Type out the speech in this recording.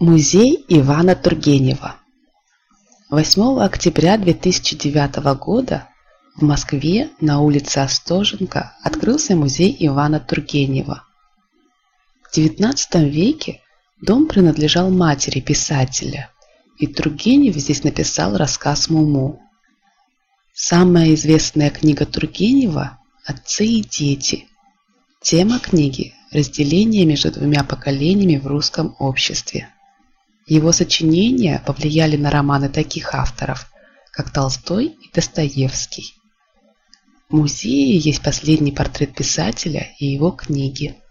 Музей Ивана Тургенева 8 октября 2009 года в Москве на улице Остоженко открылся музей Ивана Тургенева. В XIX веке дом принадлежал матери писателя, и Тургенев здесь написал рассказ «Муму». Самая известная книга Тургенева «Отцы и дети». Тема книги – разделение между двумя поколениями в русском обществе. Его сочинения повлияли на романы таких авторов, как Толстой и Достоевский. В музее есть последний портрет писателя и его книги –